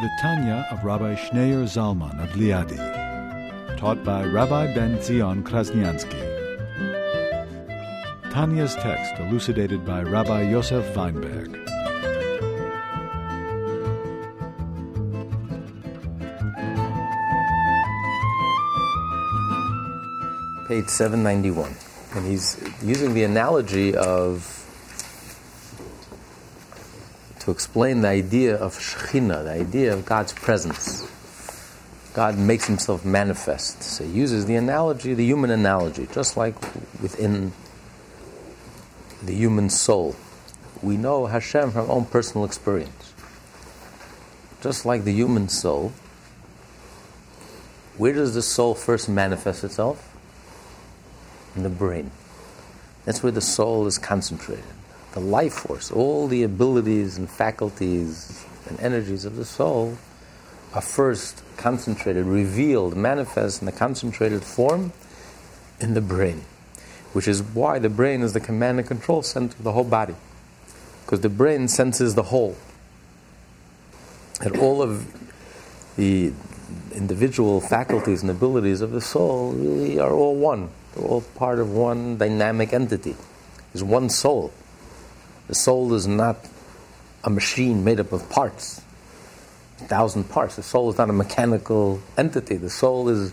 The Tanya of Rabbi Schneur Zalman of Liadi, taught by Rabbi Ben Zion Krasniansky. Tanya's text elucidated by Rabbi Yosef Weinberg. Page 791. And he's using the analogy of to explain the idea of Shekhinah, the idea of God's presence. God makes himself manifest. So he uses the analogy, the human analogy, just like within the human soul. We know Hashem from our own personal experience. Just like the human soul, where does the soul first manifest itself? In the brain. That's where the soul is concentrated the life force, all the abilities and faculties and energies of the soul are first concentrated, revealed, manifest in a concentrated form in the brain, which is why the brain is the command and control center of the whole body, because the brain senses the whole. And all of the individual faculties and abilities of the soul really are all one. They're all part of one dynamic entity. There's one soul. The soul is not a machine made up of parts, a thousand parts. The soul is not a mechanical entity. The soul is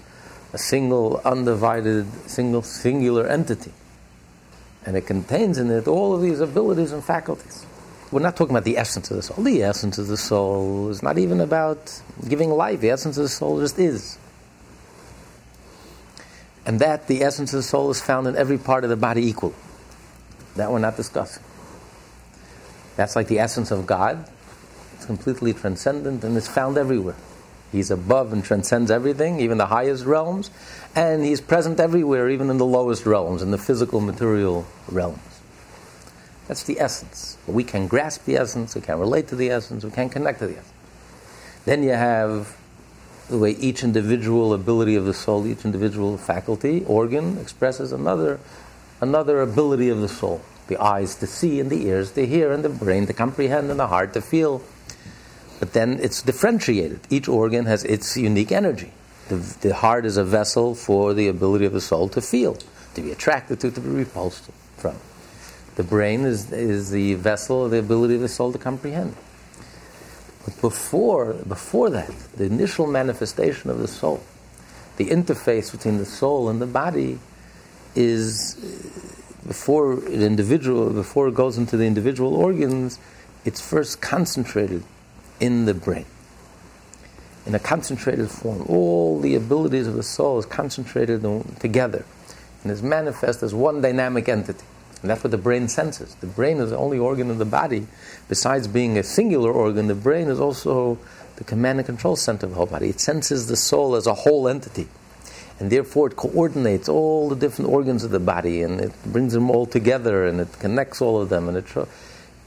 a single, undivided, single, singular entity. And it contains in it all of these abilities and faculties. We're not talking about the essence of the soul. The essence of the soul is not even about giving life. The essence of the soul just is. And that, the essence of the soul, is found in every part of the body equal. That we're not discussing. That's like the essence of God. It's completely transcendent and it's found everywhere. He's above and transcends everything, even the highest realms, and he's present everywhere, even in the lowest realms, in the physical material realms. That's the essence. We can grasp the essence, we can relate to the essence, we can connect to the essence. Then you have the way each individual ability of the soul, each individual faculty, organ, expresses another, another ability of the soul the eyes to see, and the ears to hear, and the brain to comprehend, and the heart to feel. But then it's differentiated. Each organ has its unique energy. The, the heart is a vessel for the ability of the soul to feel, to be attracted to, to be repulsed from. The brain is, is the vessel of the ability of the soul to comprehend. But before, before that, the initial manifestation of the soul, the interface between the soul and the body is before an individual, before it goes into the individual organs, it's first concentrated in the brain. In a concentrated form. All the abilities of the soul is concentrated together and is manifest as one dynamic entity. And that's what the brain senses. The brain is the only organ in the body, besides being a singular organ, the brain is also the command and control center of the whole body. It senses the soul as a whole entity and therefore it coordinates all the different organs of the body and it brings them all together and it connects all of them and it,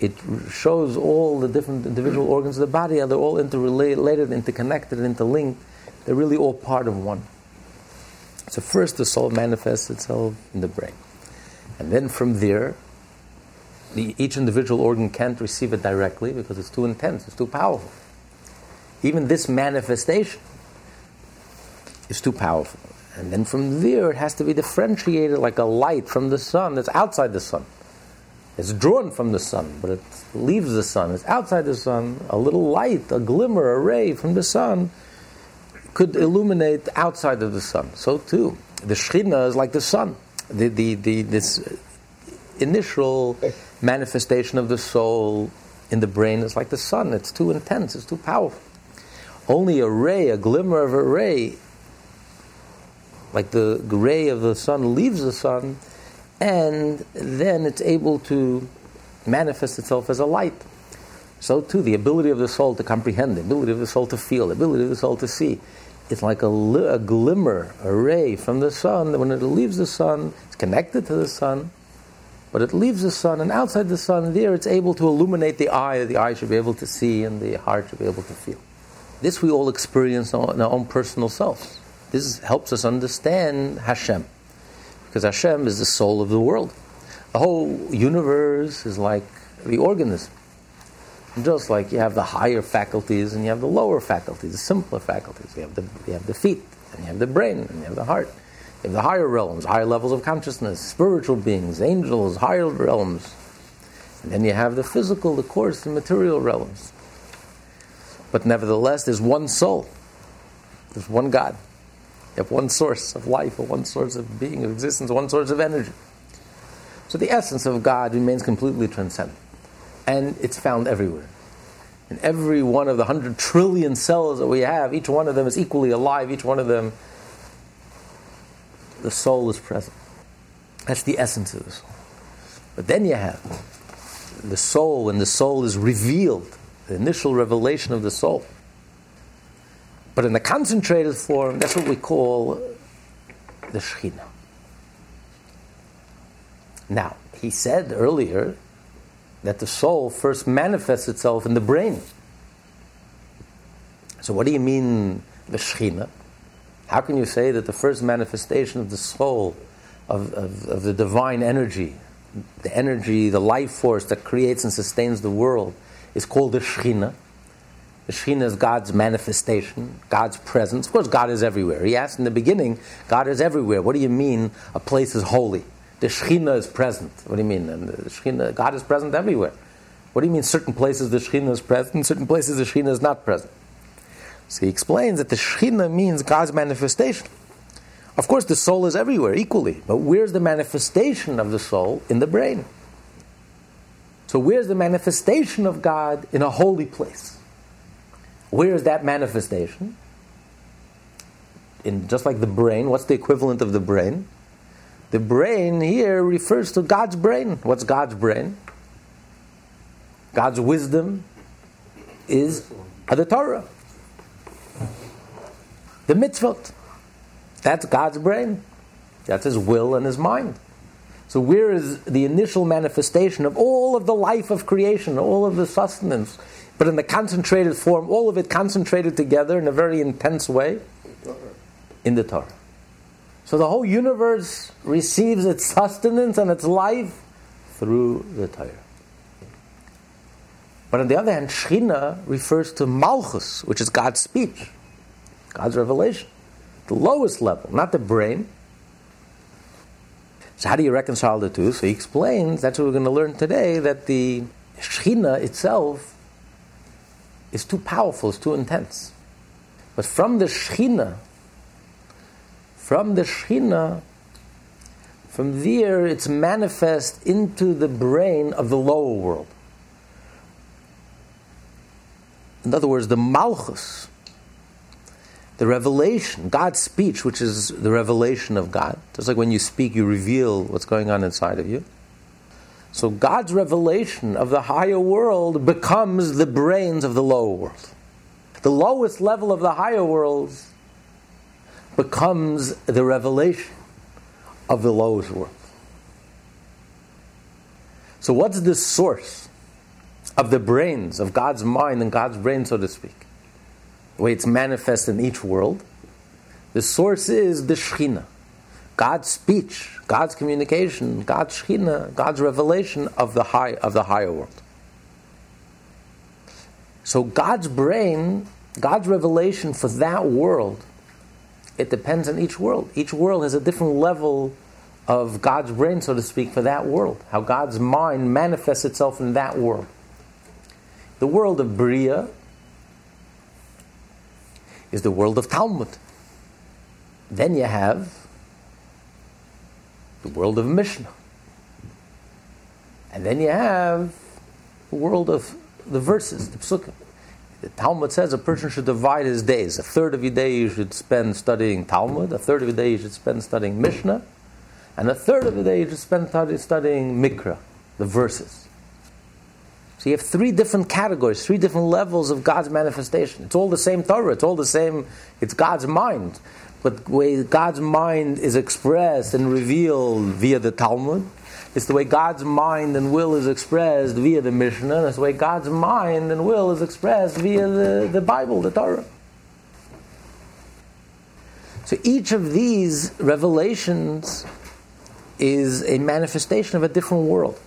it shows all the different individual organs of the body how they're all interrelated, interconnected, interlinked. They're really all part of one. So first the soul manifests itself in the brain. And then from there, the, each individual organ can't receive it directly because it's too intense, it's too powerful. Even this manifestation is too powerful. And then from there, it has to be differentiated like a light from the sun that's outside the sun. It's drawn from the sun, but it leaves the sun. It's outside the sun. A little light, a glimmer, a ray from the sun could illuminate outside of the sun. So too, the Shekhinah is like the sun. The, the, the, this initial manifestation of the soul in the brain is like the sun. It's too intense, it's too powerful. Only a ray, a glimmer of a ray, like the ray of the sun leaves the sun, and then it's able to manifest itself as a light. So too, the ability of the soul to comprehend, the ability of the soul to feel, the ability of the soul to see, it's like a, li- a glimmer, a ray from the sun. When it leaves the sun, it's connected to the sun, but it leaves the sun, and outside the sun, there it's able to illuminate the eye. The eye should be able to see, and the heart should be able to feel. This we all experience in our own personal selves. This helps us understand Hashem, because Hashem is the soul of the world. The whole universe is like the organism. Just like you have the higher faculties and you have the lower faculties, the simpler faculties. You have the, you have the feet, and you have the brain, and you have the heart. You have the higher realms, higher levels of consciousness, spiritual beings, angels, higher realms. And then you have the physical, the coarse, the material realms. But nevertheless, there's one soul. There's one God. Have one source of life, or one source of being, of existence, one source of energy. So the essence of God remains completely transcendent. And it's found everywhere. In every one of the hundred trillion cells that we have, each one of them is equally alive, each one of them, the soul is present. That's the essence of the soul. But then you have the soul, and the soul is revealed, the initial revelation of the soul. But in the concentrated form, that's what we call the Shekhinah. Now, he said earlier that the soul first manifests itself in the brain. So, what do you mean, the Shekhinah? How can you say that the first manifestation of the soul, of, of, of the divine energy, the energy, the life force that creates and sustains the world, is called the Shekhinah? The Shekhinah is God's manifestation, God's presence. Of course, God is everywhere. He asked in the beginning, God is everywhere. What do you mean a place is holy? The Shekhinah is present. What do you mean? And the Shekhinah, God is present everywhere. What do you mean certain places the Shekhinah is present, certain places the Shekhinah is not present? So he explains that the Shekhinah means God's manifestation. Of course, the soul is everywhere equally, but where's the manifestation of the soul? In the brain. So where's the manifestation of God in a holy place? Where is that manifestation? In just like the brain, what's the equivalent of the brain? The brain here refers to God's brain. What's God's brain? God's wisdom is the Torah. The mitzvot. That's God's brain. That's his will and his mind. So, where is the initial manifestation of all of the life of creation, all of the sustenance, but in the concentrated form, all of it concentrated together in a very intense way? In the Torah. So, the whole universe receives its sustenance and its life through the Torah. But on the other hand, Shechina refers to Malchus, which is God's speech, God's revelation, the lowest level, not the brain, so how do you reconcile the two? So he explains, that's what we're going to learn today, that the Shechina itself is too powerful, it's too intense. But from the Shechina, from the Shechina, from there it's manifest into the brain of the lower world. In other words, the Malchus, the revelation, God's speech, which is the revelation of God. Just like when you speak, you reveal what's going on inside of you. So God's revelation of the higher world becomes the brains of the lower world. The lowest level of the higher worlds becomes the revelation of the lowest world. So, what's the source of the brains, of God's mind and God's brain, so to speak? the way it's manifest in each world, the source is the Shekhinah. God's speech, God's communication, God's Shekhinah, God's revelation of the, high, of the higher world. So God's brain, God's revelation for that world, it depends on each world. Each world has a different level of God's brain, so to speak, for that world. How God's mind manifests itself in that world. The world of Bria is the world of Talmud. Then you have the world of Mishnah. And then you have the world of the verses, the psukim. The Talmud says a person should divide his days. A third of your day you should spend studying Talmud, a third of your day you should spend studying Mishnah, and a third of the day you should spend studying Mikra, the verses. So you have three different categories, three different levels of God's manifestation. It's all the same Torah, it's all the same, it's God's mind. But the way God's mind is expressed and revealed via the Talmud, it's the way God's mind and will is expressed via the Mishnah, it's the way God's mind and will is expressed via the, the Bible, the Torah. So each of these revelations is a manifestation of a different world.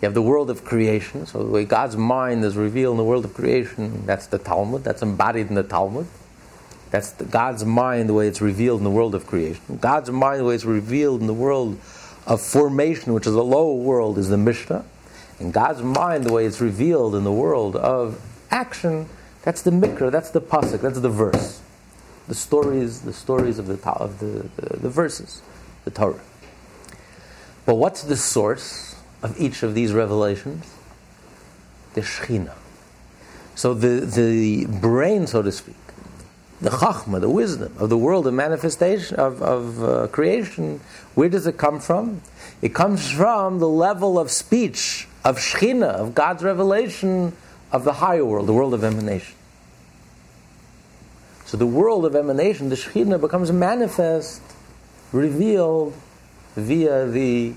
You have the world of creation, so the way God's mind is revealed in the world of creation, that's the Talmud, that's embodied in the Talmud. That's the, God's mind, the way it's revealed in the world of creation. God's mind, the way it's revealed in the world of formation, which is a lower world, is the Mishnah. And God's mind, the way it's revealed in the world of action, that's the Mikra, that's the Pasuk, that's the verse. The stories, the stories of the, of the, the, the verses, the Torah. But what's the source of each of these revelations? The Shechina. So the, the brain, so to speak, the chachma, the wisdom of the world of manifestation, of, of uh, creation, where does it come from? It comes from the level of speech, of Shechina, of God's revelation of the higher world, the world of emanation. So the world of emanation, the Shechina, becomes manifest, revealed via the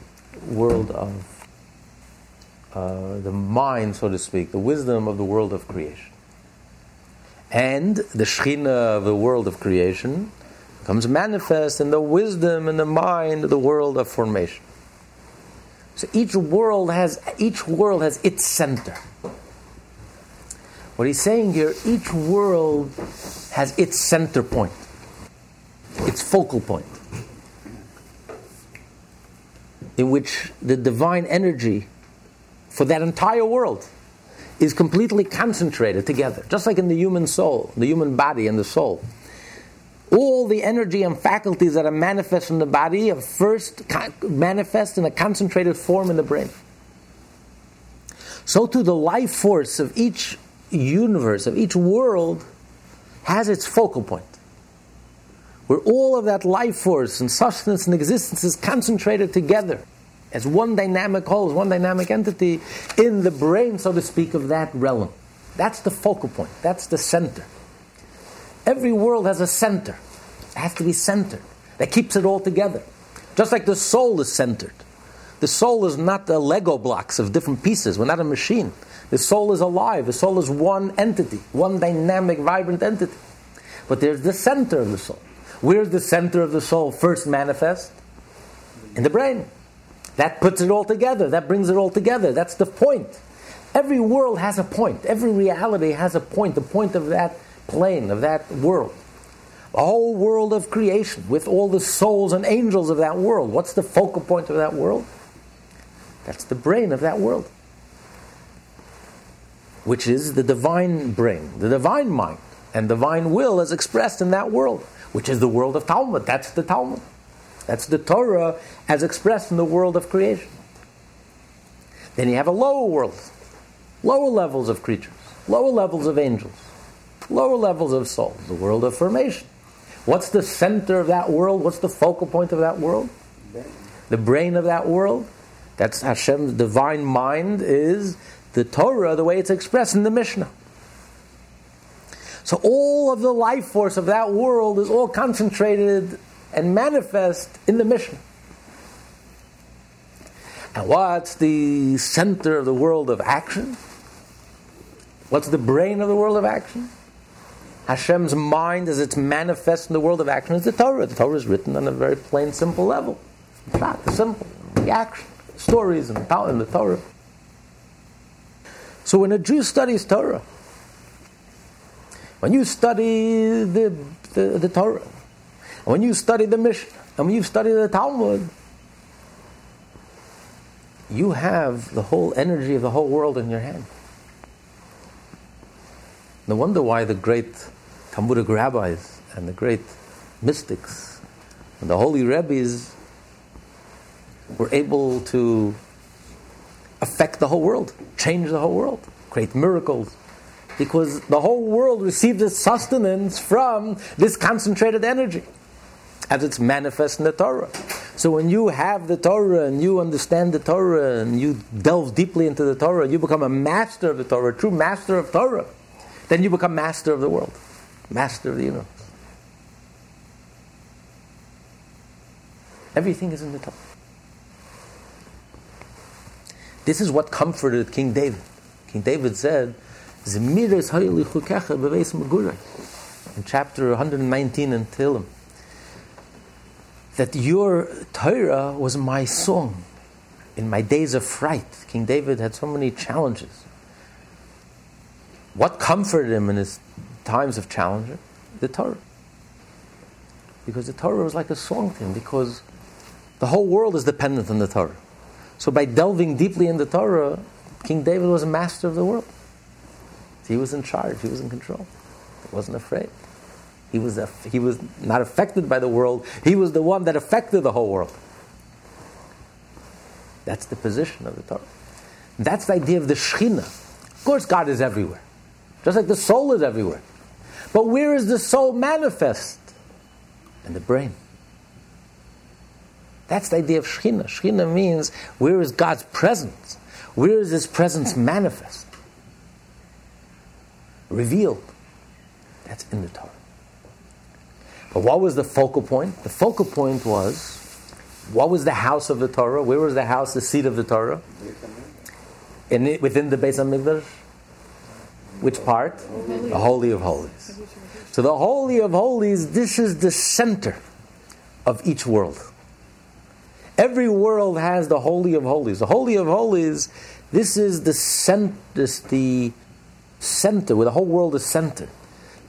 world of uh, the mind, so to speak, the wisdom of the world of creation. And the Shechina of the world of creation comes manifest in the wisdom and the mind of the world of formation. So each world has each world has its center. What he's saying here, each world has its center point, its focal point in which the divine energy for that entire world is completely concentrated together, just like in the human soul, the human body and the soul. All the energy and faculties that are manifest in the body are first manifest in a concentrated form in the brain. So too, the life force of each universe, of each world, has its focal point where all of that life force and substance and existence is concentrated together as one dynamic whole, as one dynamic entity in the brain, so to speak, of that realm. That's the focal point, that's the center. Every world has a center, it has to be centered, that keeps it all together. Just like the soul is centered. The soul is not the Lego blocks of different pieces, we're not a machine. The soul is alive, the soul is one entity, one dynamic, vibrant entity. But there's the center of the soul. Where's the center of the soul first manifest? In the brain. That puts it all together. That brings it all together. That's the point. Every world has a point. Every reality has a point, the point of that plane, of that world. The whole world of creation, with all the souls and angels of that world. What's the focal point of that world? That's the brain of that world, which is the divine brain, the divine mind, and divine will as expressed in that world which is the world of Talmud. That's the Talmud. That's the Torah as expressed in the world of creation. Then you have a lower world, lower levels of creatures, lower levels of angels, lower levels of souls, the world of formation. What's the center of that world? What's the focal point of that world? The brain of that world? That's Hashem's divine mind, is the Torah, the way it's expressed in the Mishnah. So all of the life force of that world is all concentrated and manifest in the Mishnah. And what's the center of the world of action? What's the brain of the world of action? Hashem's mind, as it's manifest in the world of action, is the Torah. The Torah is written on a very plain, simple level. Not the simple, the action, stories, and the Torah. So when a Jew studies Torah, when you study the, the, the Torah, when you study the Mishnah, and when you study the Talmud, you have the whole energy of the whole world in your hand. No wonder why the great Talmudic rabbis and the great mystics and the holy rabbis were able to affect the whole world, change the whole world, create miracles, because the whole world received its sustenance from this concentrated energy as it's manifest in the Torah. So when you have the Torah and you understand the Torah and you delve deeply into the Torah, you become a master of the Torah, a true master of Torah. Then you become master of the world, master of the universe. Everything is in the Torah. This is what comforted King David. King David said, in chapter 119 in Tehillim, that your Torah was my song in my days of fright. King David had so many challenges. What comforted him in his times of challenge? The Torah. Because the Torah was like a song to him, because the whole world is dependent on the Torah. So by delving deeply in the Torah, King David was a master of the world. He was in charge, he was in control. He wasn't afraid. He was, he was not affected by the world, he was the one that affected the whole world. That's the position of the Torah. That's the idea of the Shekhinah. Of course, God is everywhere, just like the soul is everywhere. But where is the soul manifest? In the brain. That's the idea of Shekhinah. Shekhinah means where is God's presence? Where is His presence manifest? Revealed. That's in the Torah. But what was the focal point? The focal point was what was the house of the Torah? Where was the house, the seat of the Torah? In it, within the Beis Hamikdash? Which part? The Holy of Holies. So the Holy of Holies, this is the center of each world. Every world has the Holy of Holies. The Holy of Holies, this is the, cent- this, the center, where the whole world is centered.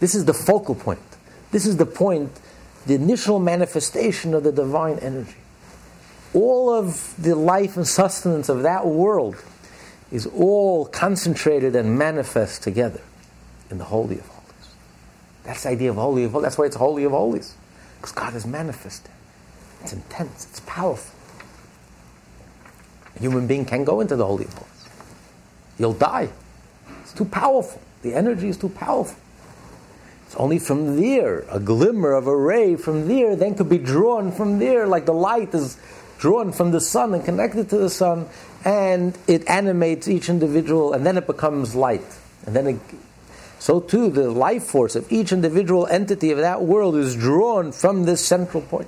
This is the focal point. This is the point, the initial manifestation of the divine energy. All of the life and sustenance of that world is all concentrated and manifest together in the Holy of Holies. That's the idea of Holy of Holies. That's why it's Holy of Holies. Because God is manifested. It's intense, it's powerful. A human being can go into the Holy of Holies. You'll die. It's too powerful. The energy is too powerful. It's only from there, a glimmer of a ray from there then could be drawn from there, like the light is drawn from the sun and connected to the sun, and it animates each individual, and then it becomes light. And then it, so too, the life force of each individual entity of that world is drawn from this central point.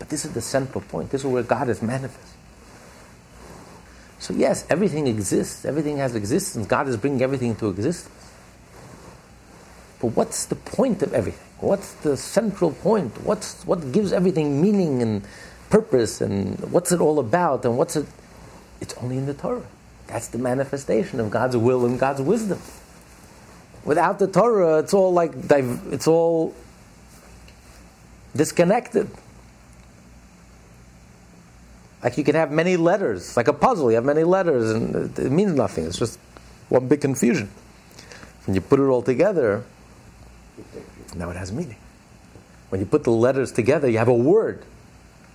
But this is the central point. This is where God is manifest. So, yes, everything exists, everything has existence. God is bringing everything into existence. But what's the point of everything? What's the central point? What's, what gives everything meaning and purpose? And what's it all about? And what's it? It's only in the Torah. That's the manifestation of God's will and God's wisdom. Without the Torah, it's all like it's all disconnected. Like you can have many letters, like a puzzle, you have many letters, and it means nothing. It's just one big confusion. When you put it all together, now it has meaning. When you put the letters together, you have a word.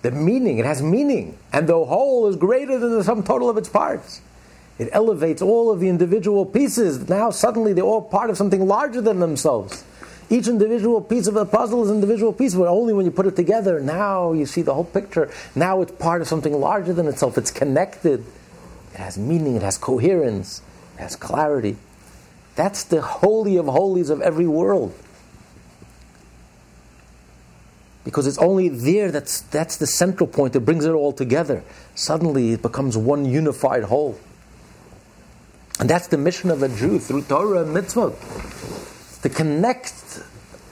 The meaning, it has meaning. And the whole is greater than the sum total of its parts. It elevates all of the individual pieces. Now suddenly they're all part of something larger than themselves. Each individual piece of the puzzle is an individual piece, but only when you put it together, now you see the whole picture. Now it's part of something larger than itself. It's connected. It has meaning, it has coherence, it has clarity. That's the holy of holies of every world. Because it's only there that's, that's the central point that brings it all together. Suddenly it becomes one unified whole. And that's the mission of a Jew through Torah and mitzvot to connect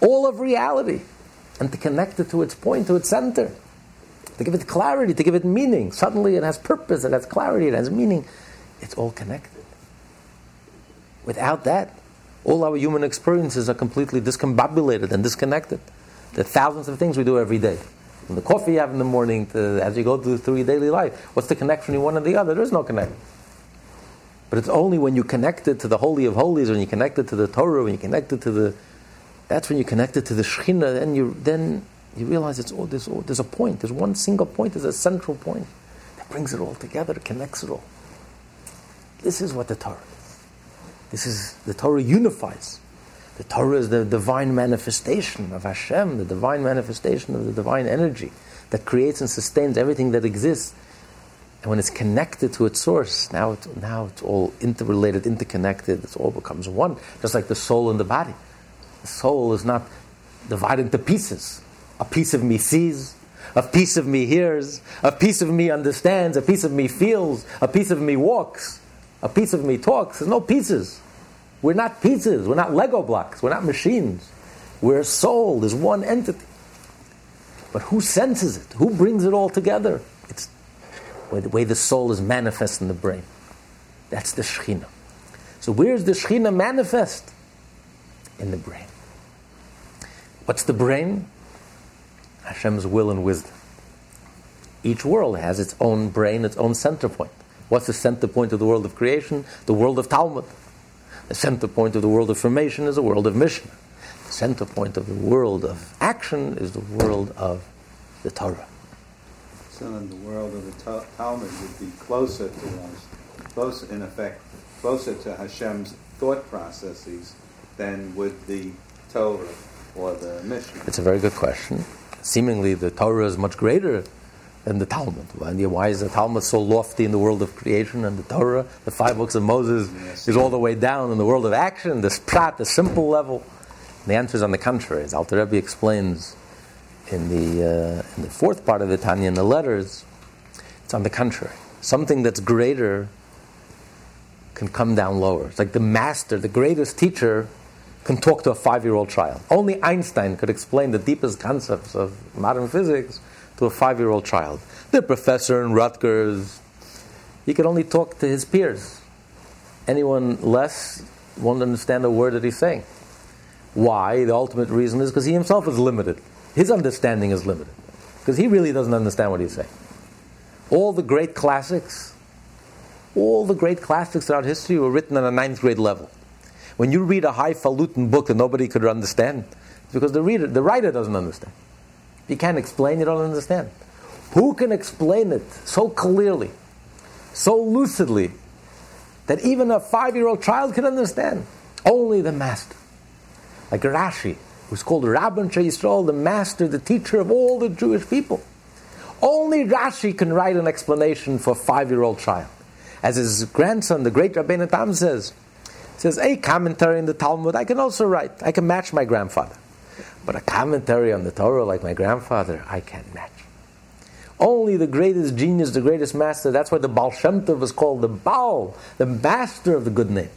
all of reality and to connect it to its point, to its center, to give it clarity, to give it meaning. Suddenly it has purpose, it has clarity, it has meaning. It's all connected. Without that, all our human experiences are completely discombobulated and disconnected. Are thousands of things we do every day. From the coffee you have in the morning to as you go through, through your daily life. What's the connection between one and the other? There is no connection. But it's only when you connect it to the Holy of Holies, when you connect it to the Torah, when you connect it to the, that's when you connect it to the Shekhinah, then you, then you realize it's all, there's, all, there's a point, there's one single point, there's a central point that brings it all together, connects it all. This is what the Torah is. This is, the Torah unifies. The Torah is the divine manifestation of Hashem, the divine manifestation of the divine energy that creates and sustains everything that exists. And when it's connected to its source, now, it, now it's all interrelated, interconnected, it all becomes one, just like the soul and the body. The soul is not divided into pieces. A piece of me sees, a piece of me hears, a piece of me understands, a piece of me feels, a piece of me walks, a piece of me talks. There's no pieces. We're not pieces, we're not Lego blocks, we're not machines. We're a soul, there's one entity. But who senses it? Who brings it all together? It's the way the soul is manifest in the brain. That's the Shekhinah. So where's the Shekhinah manifest? In the brain. What's the brain? Hashem's will and wisdom. Each world has its own brain, its own center point. What's the center point of the world of creation? The world of Talmud. The center point of the world of formation is the world of Mishnah. The center point of the world of action is the world of the Torah. So then the world of the Talmud would be closer to us, closer in effect, closer to Hashem's thought processes than would the Torah or the Mishnah. It's a very good question. Seemingly the Torah is much greater than the Talmud. Why is the Talmud so lofty in the world of creation and the Torah, the five books of Moses, yes. is all the way down in the world of action, the pshat, the simple level? And the answer is on the contrary. As Alter Rebbe explains in the, uh, in the fourth part of the Tanya in the letters, it's on the contrary. Something that's greater can come down lower. It's like the master, the greatest teacher, can talk to a five year old child. Only Einstein could explain the deepest concepts of modern physics to a five year old child. The professor in Rutgers, he could only talk to his peers. Anyone less won't understand a word that he's saying. Why? The ultimate reason is because he himself is limited. His understanding is limited. Because he really doesn't understand what he's saying. All the great classics, all the great classics throughout history were written on a ninth grade level. When you read a highfalutin book that nobody could understand, it's because the reader, the writer doesn't understand. You can't explain, you don't understand. Who can explain it so clearly, so lucidly, that even a five year old child can understand? Only the master. Like Rashi, who's called Rabban Yisrael, the master, the teacher of all the Jewish people. Only Rashi can write an explanation for a five year old child. As his grandson, the great Rabbeinu Tam says, says, a commentary in the Talmud I can also write. I can match my grandfather. But a commentary on the Torah like my grandfather, I can't match. Only the greatest genius, the greatest master, that's why the Baal Shem Tov is called the Baal, the master of the good name.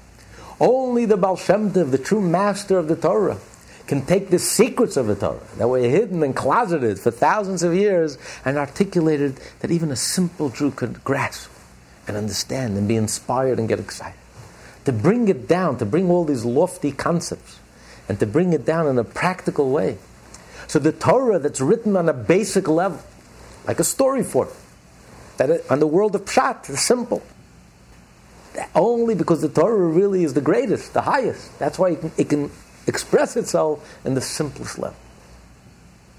Only the Baal Shem Tov, the true master of the Torah, can take the secrets of the Torah that were hidden and closeted for thousands of years and articulated that even a simple Jew could grasp and understand and be inspired and get excited. To bring it down, to bring all these lofty concepts and to bring it down in a practical way. So the Torah that's written on a basic level, like a story form, that it, on the world of Pshat, is simple. Only because the Torah really is the greatest, the highest. That's why it can, it can express itself in the simplest level.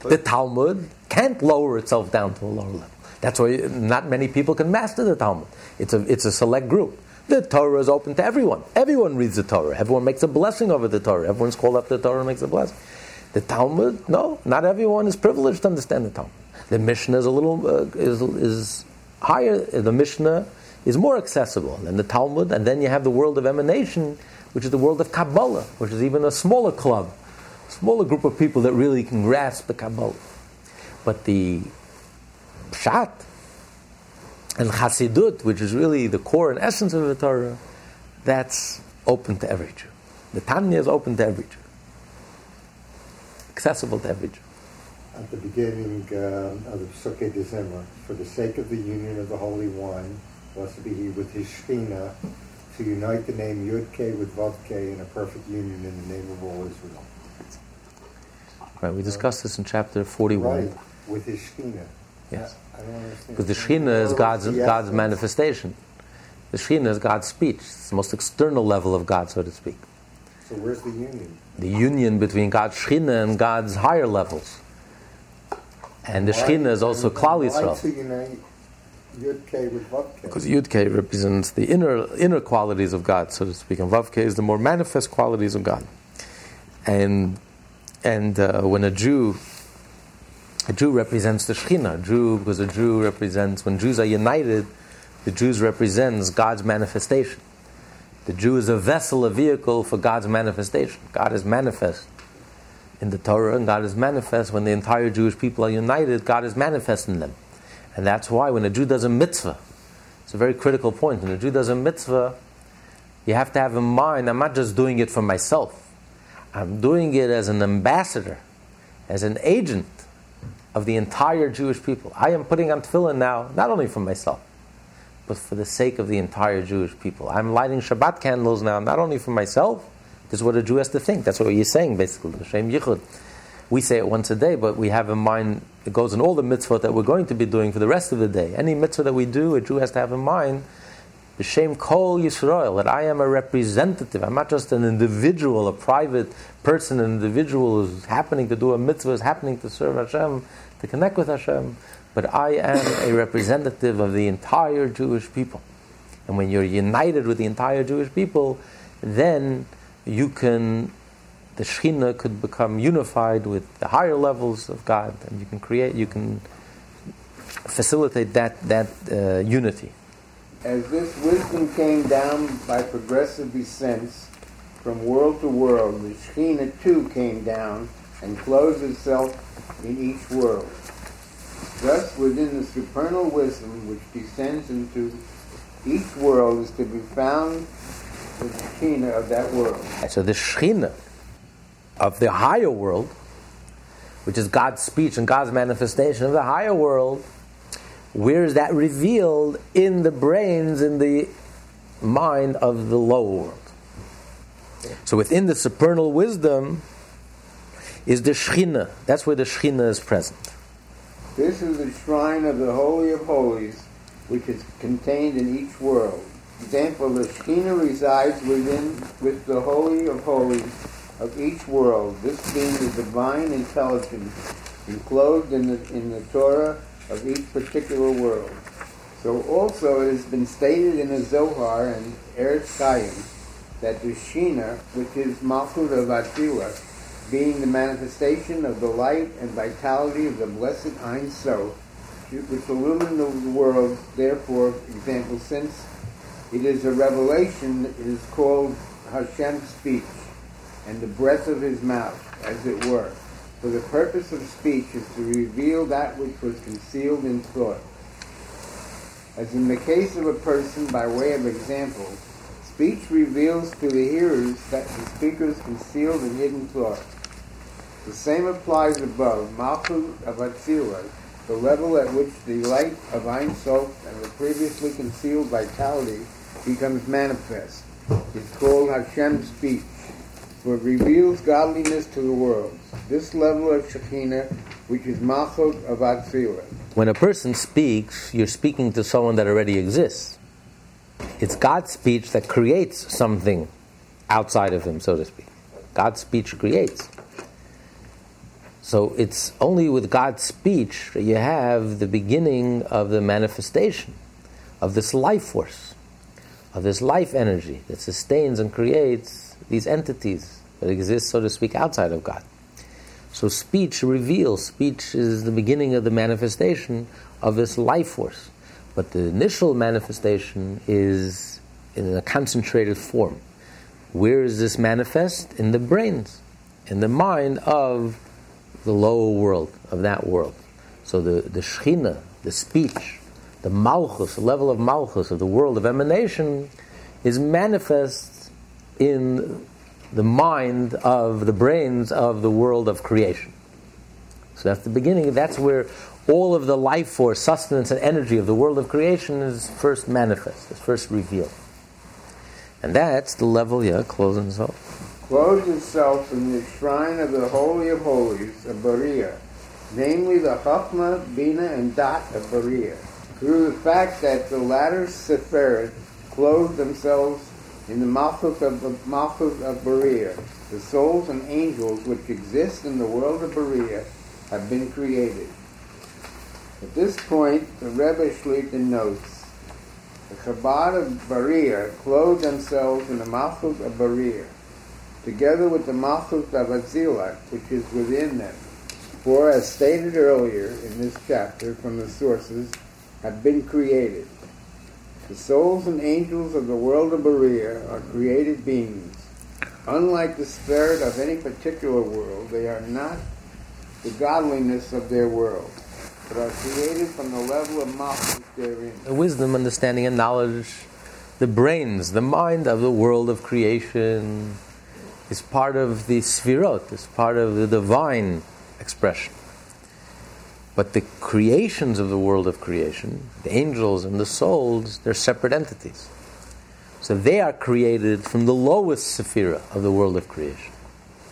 The Talmud can't lower itself down to a lower level. That's why not many people can master the Talmud. It's a, it's a select group. The Torah is open to everyone. Everyone reads the Torah. Everyone makes a blessing over the Torah. Everyone's called up to the Torah and makes a blessing. The Talmud, no, not everyone is privileged to understand the Talmud. The Mishnah is a little uh, is, is higher. The Mishnah is more accessible than the Talmud, and then you have the world of emanation, which is the world of Kabbalah, which is even a smaller club, smaller group of people that really can grasp the Kabbalah. But the Pshat, and Chassidut, which is really the core and essence of the Torah, that's open to every Jew. The Tanya is open to every Jew, accessible to every Jew. At the beginning uh, of the Sukkot December, for the sake of the union of the Holy One, blessed be He with His Shekhinah, to unite the name Yud K with Vav K in a perfect union in the name of all Israel. Right, we discussed this in chapter 41. Right, with His Shekhinah. Yes. Because the Shekhinah is God's, God's manifestation. The Shekhinah is God's speech. It's the most external level of God, so to speak. So where's the union? The union between God's Shekhinah and God's higher levels. And the Shekhinah is also Klal Yisrael. Because Yud represents the inner, inner qualities of God, so to speak, and Vav is the more manifest qualities of God. and and uh, when a Jew a Jew represents the Shekhinah, Jew because a Jew represents when Jews are united, the Jews represents God's manifestation. The Jew is a vessel, a vehicle for God's manifestation. God is manifest in the Torah, and God is manifest when the entire Jewish people are united. God is manifest in them, and that's why when a Jew does a mitzvah, it's a very critical point. When a Jew does a mitzvah, you have to have in mind: I'm not just doing it for myself. I'm doing it as an ambassador, as an agent of the entire Jewish people. I am putting on tefillin now, not only for myself, but for the sake of the entire Jewish people. I'm lighting Shabbat candles now, not only for myself. This is what a Jew has to think. That's what you're saying, basically. Shem Yichud. We say it once a day, but we have in mind, it goes in all the mitzvot that we're going to be doing for the rest of the day. Any mitzvah that we do, a Jew has to have in mind B'Shem Kol Yisrael, that I am a representative. I'm not just an individual, a private person, an individual who's happening to do a mitzvah, is happening to serve Hashem, to connect with Hashem, but I am a representative of the entire Jewish people. And when you're united with the entire Jewish people, then you can, the Shekhinah could become unified with the higher levels of God, and you can create, you can facilitate that, that uh, unity as this wisdom came down by progressive descents from world to world, the Shekhinah too came down and clothed itself in each world. Thus, within the supernal wisdom which descends into each world is to be found the Shekhinah of that world. So the Shekhinah of the higher world, which is God's speech and God's manifestation of the higher world, where is that revealed in the brains, in the mind of the lower world? So within the supernal wisdom is the Shekhinah. That's where the Shekhinah is present. This is the shrine of the Holy of Holies, which is contained in each world. Example, the Shekhinah resides within with the Holy of Holies of each world, this being the divine intelligence enclosed in the, in the Torah of each particular world. So also it has been stated in the Zohar and Etz Chaim that the Shekhinah, which is Malchut of Atzilus, being the manifestation of the light and vitality of the blessed Ein Sof, which illumines the world, therefore, example, since it is a revelation, it is called Hashem's speech, and the breath of his mouth, as it were. For the purpose of speech is to reveal that which was concealed in thought. As in the case of a person, by way of example, speech reveals to the hearers that the speaker's concealed and hidden thought. The same applies above, Malchut of Atzilus, the level at which the light of Ein Sof and the previously concealed vitality becomes manifest. is called Hashem's speech for it reveals godliness to the world. This level of Shekhinah, which is Malchut of. When a person speaks, you're speaking to someone that already exists. It's God's speech that creates something outside of him, so to speak. God's speech creates. So it's only with God's speech that you have the beginning of the manifestation of this life force, of this life energy that sustains and creates these entities that exist, so to speak, outside of God. So speech reveals, speech is the beginning of the manifestation of this life force. But the initial manifestation is in a concentrated form. Where is this manifest? In the brains, in the mind of the lower world, of that world. So the, the Shechina, the speech, the Malchus, the level of Malchus, of the world of emanation, is manifest in the mind of the brains of the world of creation. So that's the beginning. That's where all of the life force, sustenance, and energy of the world of creation is first manifest, is first revealed. And that's the level, yeah, closing itself. Clothes itself in the shrine of the Holy of Holies, of Beriah, namely the Chachma, Bina, and Daat of Bariah, through the fact that the latter Sephirot clothed themselves in the Malchut of, the Malchut of Beriah, the souls and angels which exist in the world of Beriah have been created. At this point, the Rebbe Shlita notes, the Chabad of Beriah clothe themselves in the Malchut of Beriah. together with the Malchut of Atzilus, which is within them. For, as stated earlier in this chapter from the sources, have been created. The souls and angels of the world of Beriah are created beings. Unlike the spirit of any particular world, they are not the godliness of their world, but are created from the level of Malchut therein. The wisdom, understanding, and knowledge, the brains, the mind of the world of creation is part of the Sfirot, is part of the divine expression. But the creations of the world of creation, the angels and the souls, they're separate entities. So they are created from the lowest sephira of the world of creation,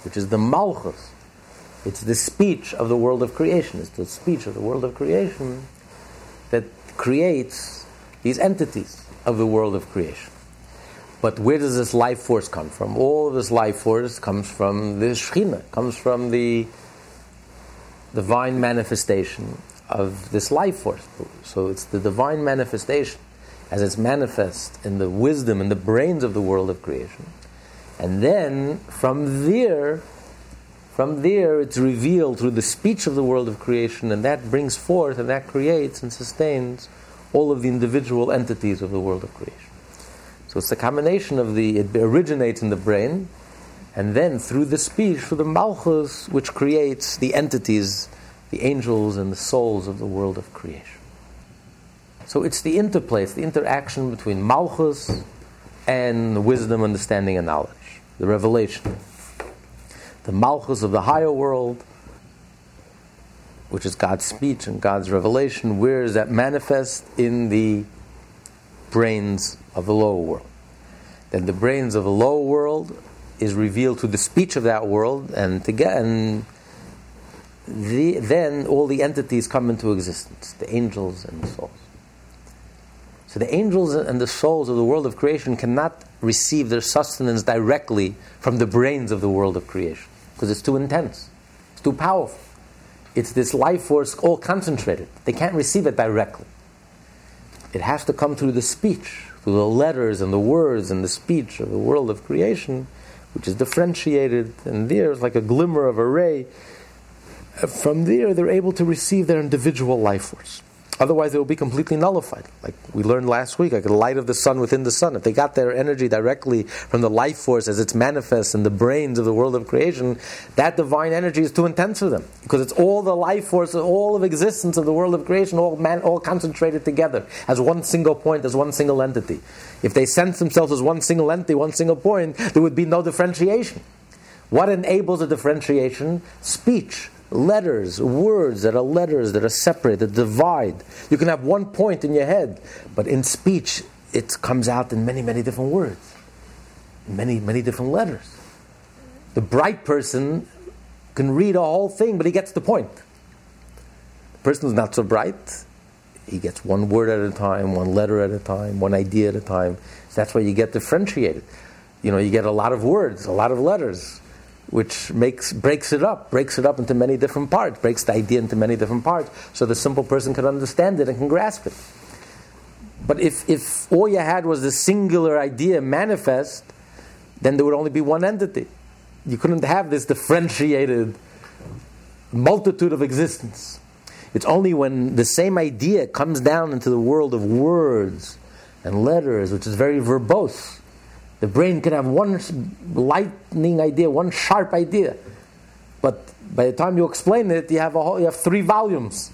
which is the Malchus. It's the speech of the world of creation. It's the speech of the world of creation that creates these entities of the world of creation. But where does this life force come from? All this life force comes from the Shekhinah, comes from the divine manifestation of this life force. So it's the divine manifestation as it's manifest in the wisdom and the brains of the world of creation. And then from there, from there it's revealed through the speech of the world of creation, and that brings forth and that creates and sustains all of the individual entities of the world of creation. So it's the combination of the, it originates in the brain, and then through the speech, through the malchus, which creates the entities, the angels and the souls of the world of creation. So it's the interplay, it's the interaction between malchus and wisdom, understanding, and knowledge, the revelation. The malchus of the higher world, which is God's speech and God's revelation, where is that manifest in the brains of the lower world? Then the brains of the lower world is revealed through the speech of that world, and again, the, then all the entities come into existence the angels and the souls. So the angels and the souls of the world of creation cannot receive their sustenance directly from the brains of the world of creation because it's too intense, it's too powerful. It's this life force all concentrated. They can't receive it directly. It has to come through the speech, through the letters and the words and the speech of the world of creation which is differentiated, and there's like a glimmer of a ray. From there, they're able to receive their individual life force. Otherwise, they will be completely nullified. Like we learned last week, like the light of the sun within the sun. If they got their energy directly from the life force as it's manifests in the brains of the world of creation, that divine energy is too intense for them because it's all the life force, all of existence of the world of creation, all man, all concentrated together as one single point, as one single entity. If they sense themselves as one single entity, one single point, there would be no differentiation. What enables a differentiation? Speech letters, words that are letters that are separate, that divide. You can have one point in your head, but in speech, it comes out in many, many different words, many, many different letters. The bright person can read a whole thing, but he gets the point. The person who's not so bright, he gets one word at a time, one letter at a time, one idea at a time. So that's why you get differentiated. You know, you get a lot of words, a lot of letters which makes breaks it up, breaks it up into many different parts, breaks the idea into many different parts, so the simple person can understand it and can grasp it. But if, if all you had was the singular idea manifest, then there would only be one entity. You couldn't have this differentiated multitude of existence. It's only when the same idea comes down into the world of words and letters, which is very verbose, the brain can have one lightning idea, one sharp idea, but by the time you explain it, you have whole, you have three volumes.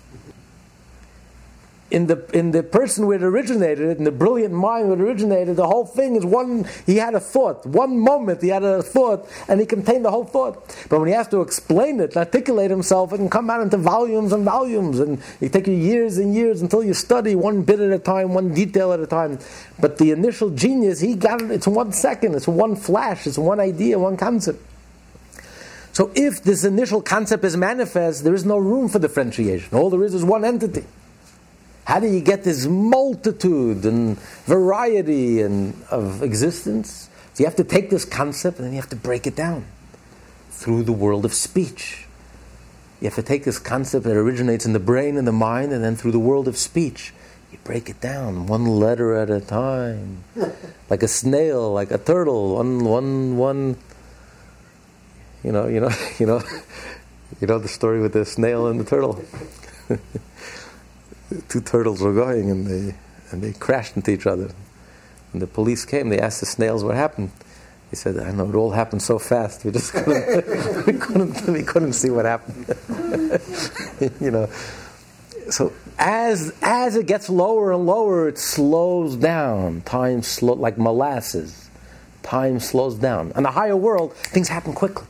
In the in the person who had originated, it, in the brilliant mind who had originated, the whole thing is one. He had a thought, one moment he had a thought, and he contained the whole thought. But when he has to explain it, articulate himself, it can come out into volumes and volumes, and it take you years and years until you study one bit at a time, one detail at a time. But the initial genius, he got it. It's one second. It's one flash. It's one idea, one concept. So if this initial concept is manifest, there is no room for differentiation. All there is is one entity. How do you get this multitude and variety and of existence? So you have to take this concept and then you have to break it down through the world of speech. You have to take this concept that originates in the brain and the mind, and then through the world of speech, you break it down one letter at a time, like a snail, like a turtle, one, one, one, You know, you know, you know, you know the story with the snail and the turtle. Two turtles were going and they and they crashed into each other. And the police came, they asked the snails what happened. He said, "I know it all happened so fast. We just couldn't, we couldn't, we couldn't see what happened." you know. So as as it gets lower and lower, it slows down. Time slow like molasses. Time slows down. On the higher world, things happen quickly.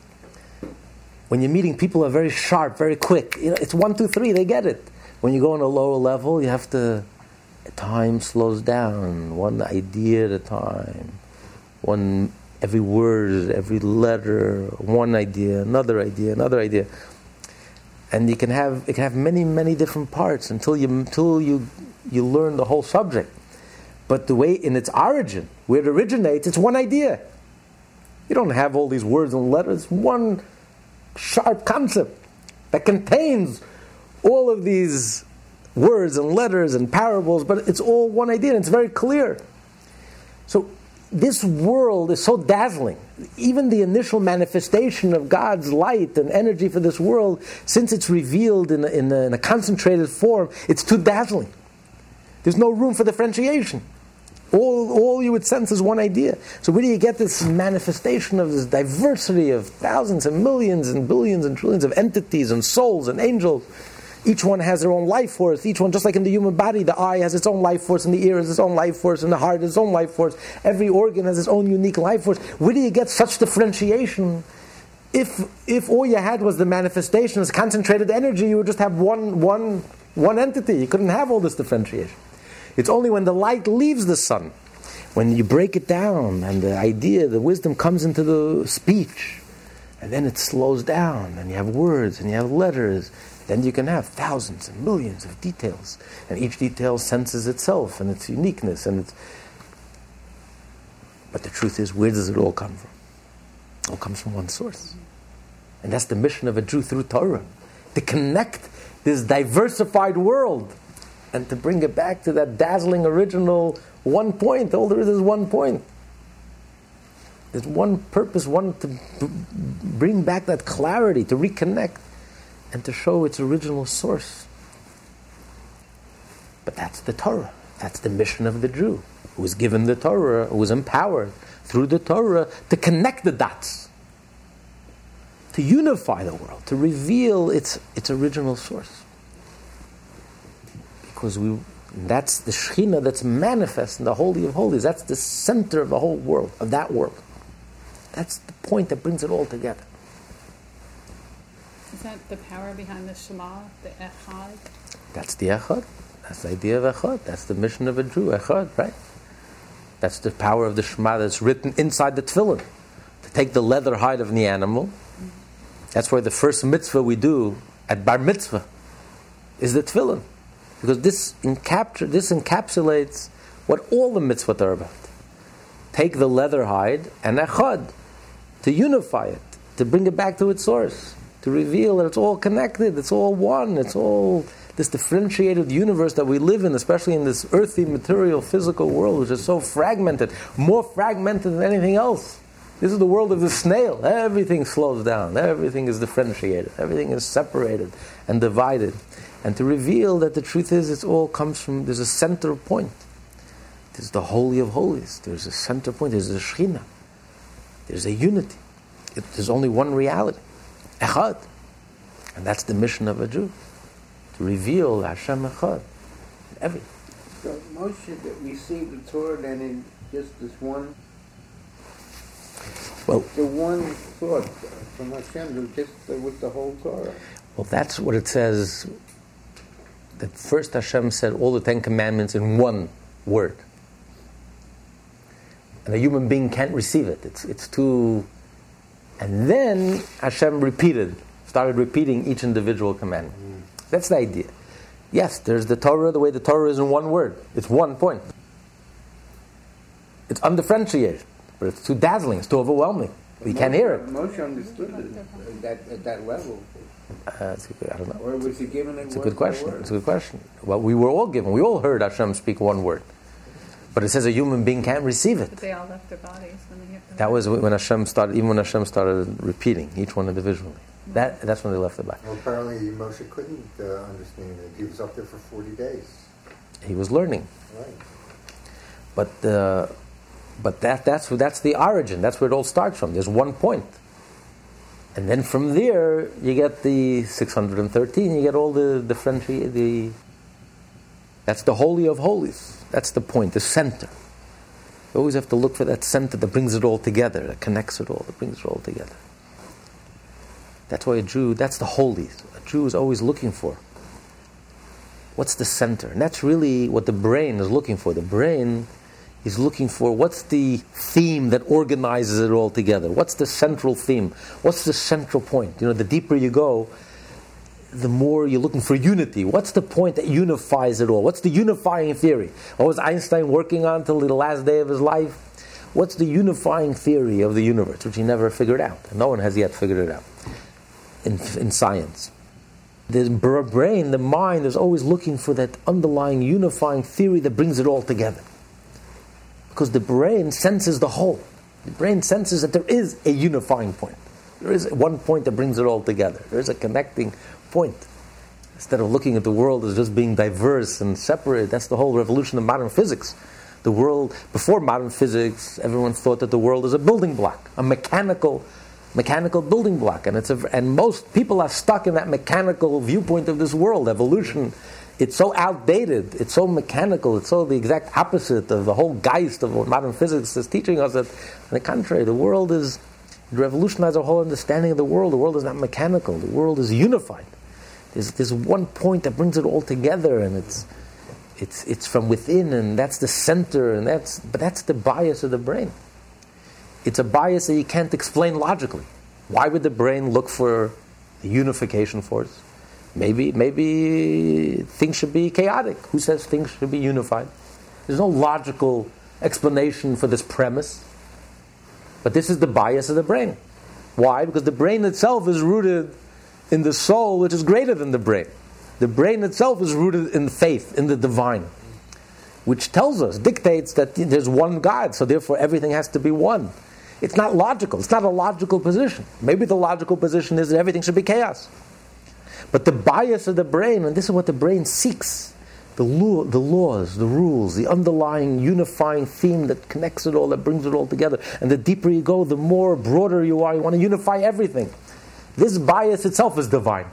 When you're meeting people are very sharp, very quick. You know, it's one, two, three. They get it. When you go on a lower level, you have to. Time slows down, one idea at a time, one every word, every letter, one idea, another idea, another idea, and you can have it can have many, many different parts until you until you you learn the whole subject. But the way in its origin, where it originates, it's one idea. You don't have all these words and letters. One sharp concept that contains all of these words and letters and parables, but it's all one idea and it's very clear. So this world is so dazzling. Even the initial manifestation of God's light and energy for this world, since it's revealed in a, in a, in a concentrated form, it's too dazzling. There's no room for differentiation. All, all you would sense is one idea. So where do you get this manifestation of this diversity of thousands and millions and billions and trillions of entities and souls and angels? Each one has their own life force. Each one, just like in the human body, the eye has its own life force, and the ear has its own life force, and the heart has its own life force. Every organ has its own unique life force. Where do you get such differentiation? If if all you had was the manifestation, as concentrated energy, you would just have one one one entity. You couldn't have all this differentiation. It's only when the light leaves the sun, when you break it down and the idea, the wisdom comes into the speech, and then it slows down, and you have words and you have letters, then you can have thousands and millions of details, and each detail senses itself and its uniqueness and its. But the truth is, where does it all come from? It all comes from one source. And that's the mission of a Jew through Torah to connect this diversified world and to bring it back to that dazzling original one point. All there is is one point. There's one purpose, one to bring back that clarity, to reconnect, and to show its original source. But that's the Torah. That's the mission of the Jew, who was given the Torah, who was empowered through the Torah to connect the dots, to unify the world, to reveal its, its original source because we that's the Shekhinah that's manifest in the Holy of Holies. That's the center of the whole world, of that world. That's the point that brings it all together. That the power behind the Shema, the Echad? That's the Echad. That's the idea of Echad. That's the mission of a Jew, Echad, right? That's the power of the Shema that's written inside the Tefillin. To take the leather hide of the animal. That's why the first mitzvah we do at Bar Mitzvah is the Tefillin because this, encapture, this encapsulates what all the mitzvot are about. Take the leather hide and echad, to unify it, to bring it back to its source, to reveal that it's all connected, it's all one, it's all this differentiated universe that we live in, especially in this earthy, material, physical world, which is so fragmented, more fragmented than anything else. This is the world of the snail. Everything slows down. Everything is differentiated. Everything is separated and divided and to reveal that the truth is it all comes from there's a center point. There's the Holy of Holies. There's a center point. There's a Shekhinah. There's a unity. It, there's only one reality, Echad, and that's the mission of a Jew to reveal Hashem Echad. Everything. So Moshe that received the Torah then in just this one. Well, the one thought from Hashem, just with the whole Torah. Well, that's what it says that first Hashem said all the Ten Commandments in one word. And a human being can't receive it. It's, it's too. And then Hashem repeated, started repeating each individual commandment. Mm. That's the idea. Yes, there's the Torah, the way the Torah is in one word. It's one point. It's undifferentiated, but it's too dazzling, it's too overwhelming. We can't hear it. Moshe understood it at that, at that level. Uh, I don't know. Or was he given it It's a good question. It's a good question. Well, we were all given. We all heard Hashem speak one word. But it says a human being can't receive it. But they all left their bodies when they hit That was when Hashem started, even when Hashem started repeating each one individually. That, that's when they left the body. Well, apparently Moshe couldn't uh, understand it. He was up there for 40 days. He was learning. Right. But, uh, but that, that's, that's the origin. That's where it all starts from. There's one point. And then from there, you get the 613, you get all the differenti the That's the Holy of Holies. That's the point, the center. You always have to look for that center that brings it all together, that connects it all, that brings it all together. That's why a Jew, that's the holy. A Jew is always looking for. What's the center? And that's really what the brain is looking for. The brain is looking for what's the theme that organizes it all together? What's the central theme? What's the central point? You know, the deeper you go, the more you're looking for unity. What's the point that unifies it all? What's the unifying theory? What was Einstein working on till the last day of his life? What's the unifying theory of the universe, which he never figured out? No one has yet figured it out in, in science. The brain, the mind, is always looking for that underlying unifying theory that brings it all together. Because the brain senses the whole. The brain senses that there is a unifying point. There is one point that brings it all together. There is a connecting point. Instead of looking at the world as just being diverse and separate, that's the whole revolution of modern physics. The world, before modern physics, everyone thought that the world is a building block, a mechanical mechanical building block. And, it's a, and most people are stuck in that mechanical viewpoint of this world, evolution. It's so outdated, it's so mechanical, it's so the exact opposite of the whole geist of what modern physics is teaching us that, on the contrary, the world is, revolutionized our whole understanding of the world. The world is not mechanical, the world is unified. There's, there's one point that brings it all together, and it's, it's, it's from within, and that's the center, and that's, but that's the bias of the brain it's a bias that you can't explain logically. Why would the brain look for a unification force? Maybe, maybe things should be chaotic. Who says things should be unified? There's no logical explanation for this premise. But this is the bias of the brain. Why? Because the brain itself is rooted in the soul, which is greater than the brain. The brain itself is rooted in faith, in the divine, which tells us, dictates that there's one God, so therefore everything has to be one. It's not logical. It's not a logical position. Maybe the logical position is that everything should be chaos. But the bias of the brain, and this is what the brain seeks the, law, the laws, the rules, the underlying unifying theme that connects it all, that brings it all together. And the deeper you go, the more broader you are. You want to unify everything. This bias itself is divine.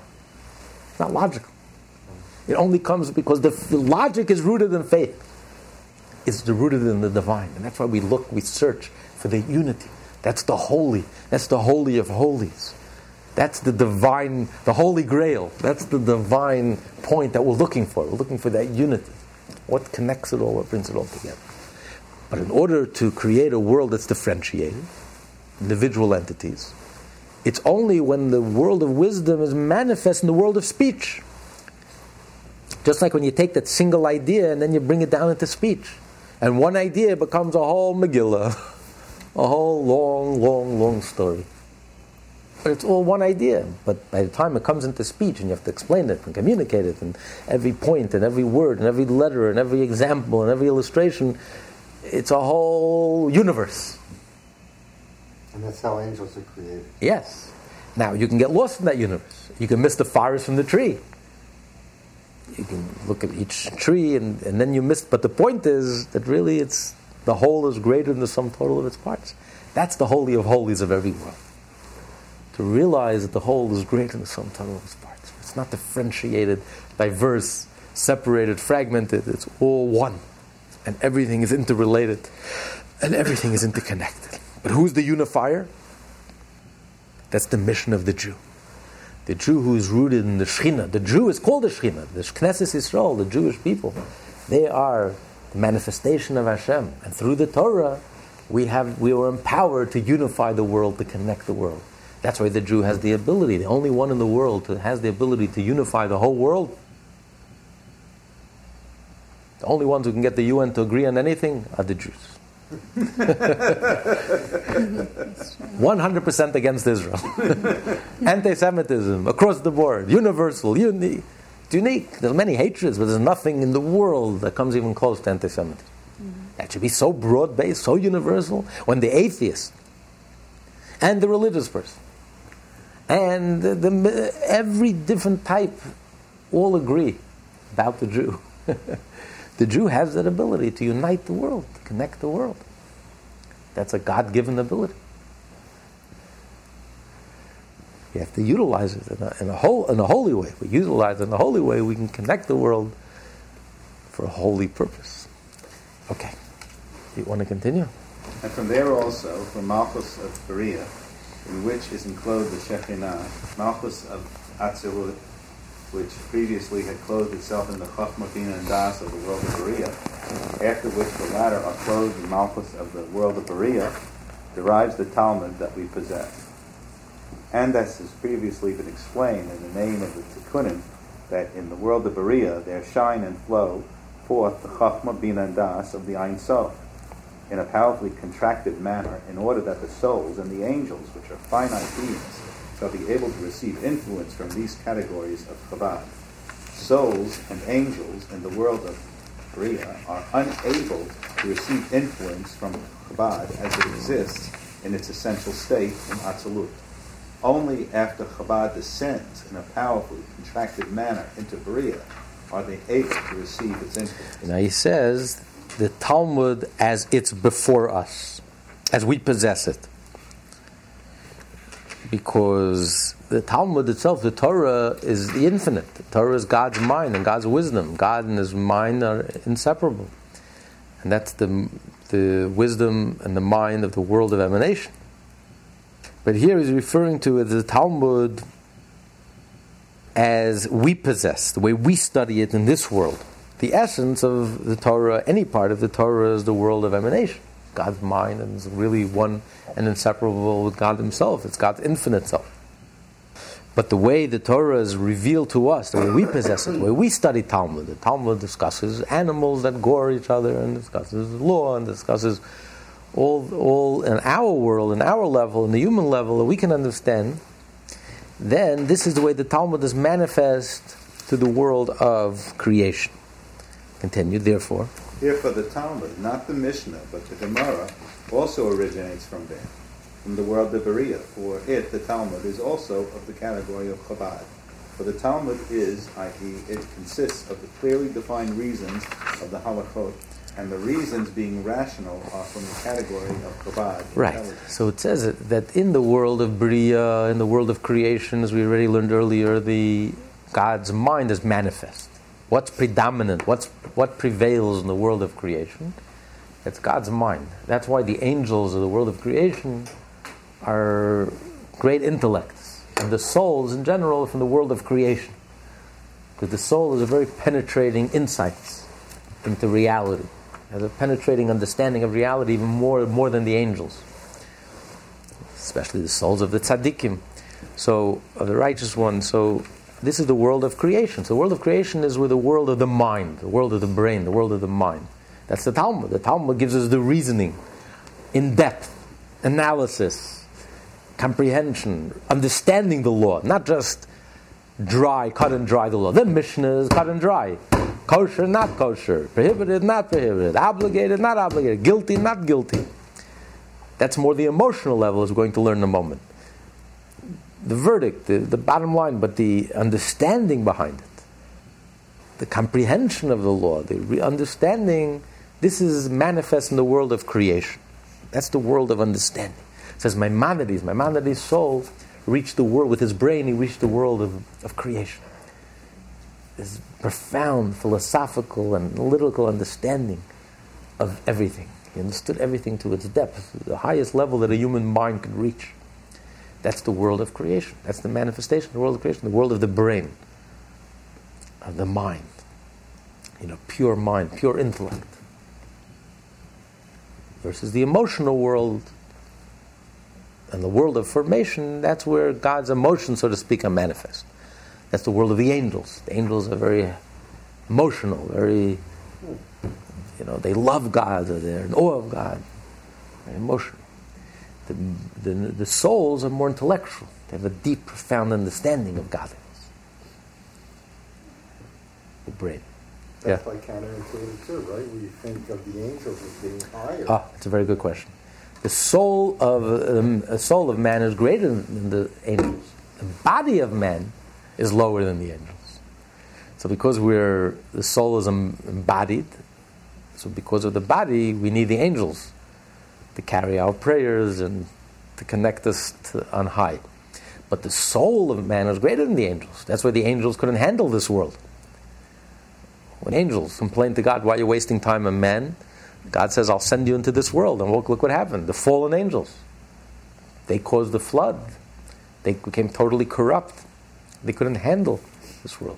It's not logical. It only comes because the, the logic is rooted in faith. It's rooted in the divine. And that's why we look, we search for the unity. That's the holy. That's the holy of holies. That's the divine, the holy grail. That's the divine point that we're looking for. We're looking for that unity. What connects it all, what brings it all together. But in order to create a world that's differentiated, individual entities, it's only when the world of wisdom is manifest in the world of speech. Just like when you take that single idea and then you bring it down into speech. And one idea becomes a whole Megillah. a whole long, long, long story. But it's all one idea. But by the time it comes into speech and you have to explain it and communicate it, and every point and every word and every letter and every example and every illustration, it's a whole universe. And that's how angels are created. Yes. Now, you can get lost in that universe. You can miss the forest from the tree. You can look at each tree and, and then you miss. But the point is that really it's the whole is greater than the sum total of its parts. That's the holy of holies of every world. To realize that the whole is greater than the sum total of its parts. It's not differentiated, diverse, separated, fragmented. It's all one. And everything is interrelated. And everything is interconnected. But who's the unifier? That's the mission of the Jew. The Jew who is rooted in the Shekhinah. The Jew is called the Shekhinah. The Knesset Israel, the Jewish people. They are the manifestation of Hashem. And through the Torah, we, have, we were empowered to unify the world, to connect the world. That's why the Jew has the ability, the only one in the world that has the ability to unify the whole world. The only ones who can get the UN to agree on anything are the Jews. 100% against Israel. Anti Semitism across the board, universal, unique. It's unique. There's many hatreds, but there's nothing in the world that comes even close to anti Semitism. Mm-hmm. That should be so broad based, so universal, when the atheist and the religious person and the, the, every different type all agree about the Jew. the Jew has that ability to unite the world, to connect the world. That's a God given ability. You have to utilize it in a, in a, whole, in a holy way. If We utilize it in a holy way, we can connect the world for a holy purpose. Okay. Do you want to continue? And from there also, from Malchus of Beriah, in which is enclosed the Shekhinah, Malchus of Atzilut, which previously had clothed itself in the Chachma, Bina, and Das of the world of Beriah, after which the latter are clothed in Malchus of the world of Beriah, derives the Talmud that we possess. And as has previously been explained in the name of the Tikkunim, that in the world of Beriah there shine and flow forth the Chachma, Bina, and Das of the Ein Sof, in a powerfully contracted manner, in order that the souls and the angels, which are finite beings, shall be able to receive influence from these categories of Chabad. Souls and angels in the world of Beriah are unable to receive influence from Chabad as it exists in its essential state in Atzilut. Only after Chabad descends in a powerfully contracted manner into Beriah are they able to receive its influence. Now he says the Talmud as it's before us, as we possess it because the Talmud itself, the Torah, is the infinite. The Torah is God's mind and God's wisdom. God and His mind are inseparable, and that's the the wisdom and the mind of the world of emanation. But here he's referring to the Talmud as we possess, the way we study it in this world. The essence of the Torah, any part of the Torah, is the world of emanation. God's mind and is really one and inseparable with God Himself. It's God's infinite self. But the way the Torah is revealed to us, the way we possess it, the way we study Talmud, the Talmud discusses animals that gore each other and discusses law and discusses all, all in our world, in our level, in the human level that we can understand, then this is the way the Talmud is manifest to the world of creation. Continue, therefore. Therefore, the Talmud, not the Mishnah, but the Gemara, also originates from there, from the world of Beriah. For it, the Talmud, is also of the category of Chabad. For the Talmud is, i.e., it consists of the clearly defined reasons of the halachot, and the reasons being rational are from the category of Chabad. Right. So it says that in the world of Beriah, in the world of creation, as we already learned earlier, the God's mind is manifest. What's predominant? What's, what prevails in the world of creation? It's God's mind. That's why the angels of the world of creation are great intellects. And the souls in general are from the world of creation. Because the soul is a very penetrating insights into reality. Has a penetrating understanding of reality even more, more than the angels. Especially the souls of the tzaddikim. So, of the righteous ones. So this is the world of creation. So the world of creation is with the world of the mind, the world of the brain, the world of the mind. That's the Talmud. The Talmud gives us the reasoning, in depth, analysis, comprehension, understanding the law, not just dry, cut and dry the law. The Mishnah is cut and dry. Kosher, not kosher. Prohibited, not prohibited. Obligated, not obligated. Guilty, not guilty. That's more the emotional level, we're going to learn in a moment the verdict, the, the bottom line, but the understanding behind it, the comprehension of the law, the re- understanding, this is manifest in the world of creation. That's the world of understanding. It says Maimonides, Maimonides' soul reached the world, with his brain, he reached the world of, of creation. This profound philosophical and analytical understanding of everything. He understood everything to its depth, the highest level that a human mind could reach. That's the world of creation. That's the manifestation of the world of creation, the world of the brain, of the mind. You know, pure mind, pure intellect. Versus the emotional world and the world of formation, that's where God's emotions, so to speak, are manifest. That's the world of the angels. The angels are very emotional, very, you know, they love God, or they're in awe of God, very emotional. The, the, the souls are more intellectual. They have a deep, profound understanding of godliness. The brain. That's Yeah. like counterintuitive too, right? We think of the angels as being higher. Ah, it's a very good question. The soul of um, a soul of man is greater than the angels. The body of man is lower than the angels. So because we're the soul is embodied, so because of the body, we need the angels to carry our prayers and to connect us to on high. But the soul of man is greater than the angels. That's why the angels couldn't handle this world. When angels complain to God, why are you wasting time on men? God says, I'll send you into this world. And look, look what happened. The fallen angels. They caused the flood. They became totally corrupt. They couldn't handle this world.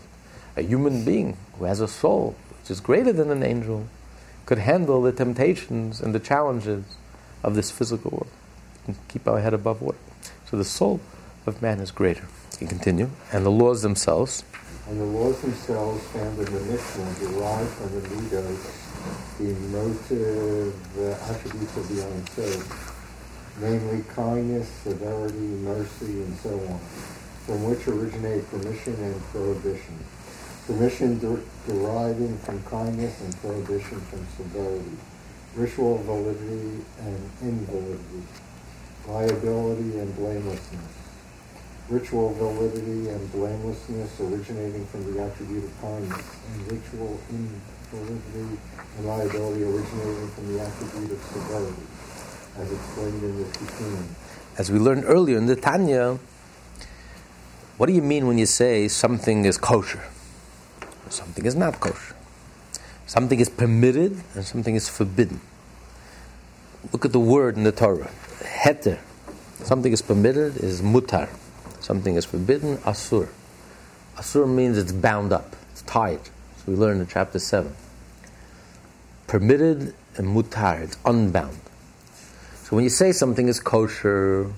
A human being who has a soul, which is greater than an angel, could handle the temptations and the challenges of this physical world and keep our head above water. So the soul of man is greater. You continue. And the laws themselves, And the laws themselves found in the Mishnah derive from the midos, the motive uh, attributes of the Sof, namely kindness, severity, mercy, and so on, from which originate permission and prohibition. Permission der- deriving from kindness and prohibition from severity, ritual validity and invalidity, liability and blamelessness ritual validity and blamelessness originating from the attribute of kindness, and ritual invalidity and liability originating from the attribute of severity, as explained in the Tikkun. as we learned earlier in the Tanya, what do you mean when you say something is kosher? Something is not kosher. Something is permitted and something is forbidden. Look at the word in the Torah. Heter. Something is permitted is mutar. Something is forbidden, asur. Asur means it's bound up, it's tied. So we learned in chapter 7. Permitted and mutar, it's unbound. So when you say something is kosher,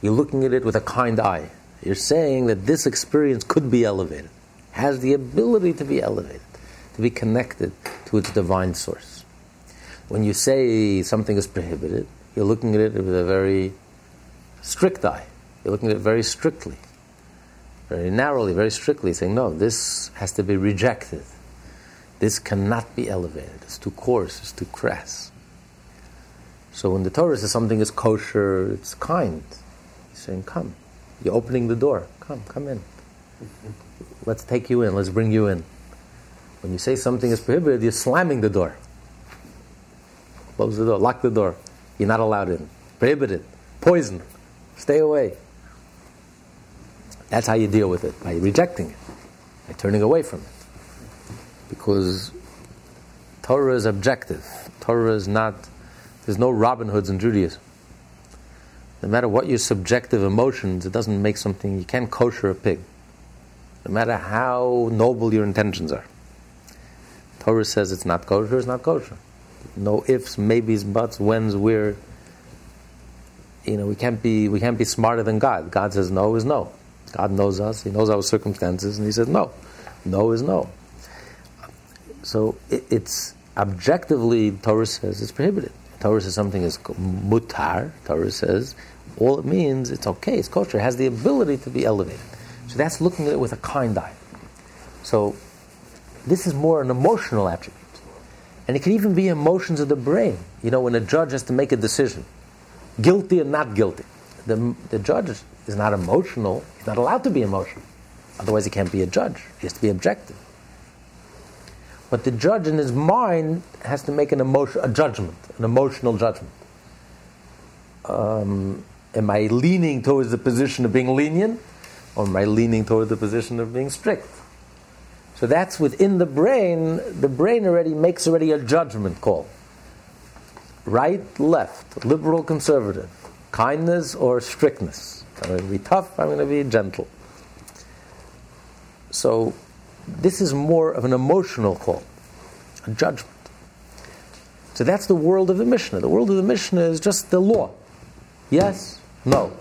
you're looking at it with a kind eye. You're saying that this experience could be elevated, has the ability to be elevated, to be connected to its divine source. When you say something is prohibited, you're looking at it with a very strict eye. You're looking at it very strictly, very narrowly, very strictly, saying, no, this has to be rejected. This cannot be elevated. It's too coarse, it's too crass. So when the Torah says something is kosher, it's kind. He's saying, come. You're opening the door. Come, come in. Let's take you in. Let's bring you in. When you say something is prohibited, you're slamming the door. Close the door. Lock the door. You're not allowed in. Prohibited. Poison. Stay away. That's how you deal with it, by rejecting it, by turning away from it. Because Torah is objective. Torah is not, there's no Robin Hoods in Judaism. No matter what your subjective emotions, it doesn't make something, you can't kosher a pig. No matter how noble your intentions are. Torah says it's not kosher, it's not kosher. No ifs, maybes, buts, whens, where. You know, we can't be we can't be smarter than God. God says no is no. God knows us, He knows our circumstances, and He says no. No is no. So it, it's objectively Torah says it's prohibited. Torah says something is mutar. Torah says all it means it's okay, it's kosher, it has the ability to be elevated. So that's looking at it with a kind eye. So this is more an emotional attribute. And it can even be emotions of the brain. You know, when a judge has to make a decision, guilty or not guilty, the, the judge is not emotional. He's not allowed to be emotional. Otherwise, he can't be a judge. He has to be objective. But the judge in his mind has to make an emotion, a judgment, an emotional judgment. Um, am I leaning towards the position of being lenient, or am I leaning towards the position of being strict? So that's within the brain. The brain already makes already a judgment call. Right, left, liberal, conservative, kindness or strictness. I'm going to be tough. I'm going to be gentle. So this is more of an emotional call, a judgment. So that's the world of the Mishnah. The world of the Mishnah is just the law. Yes, no.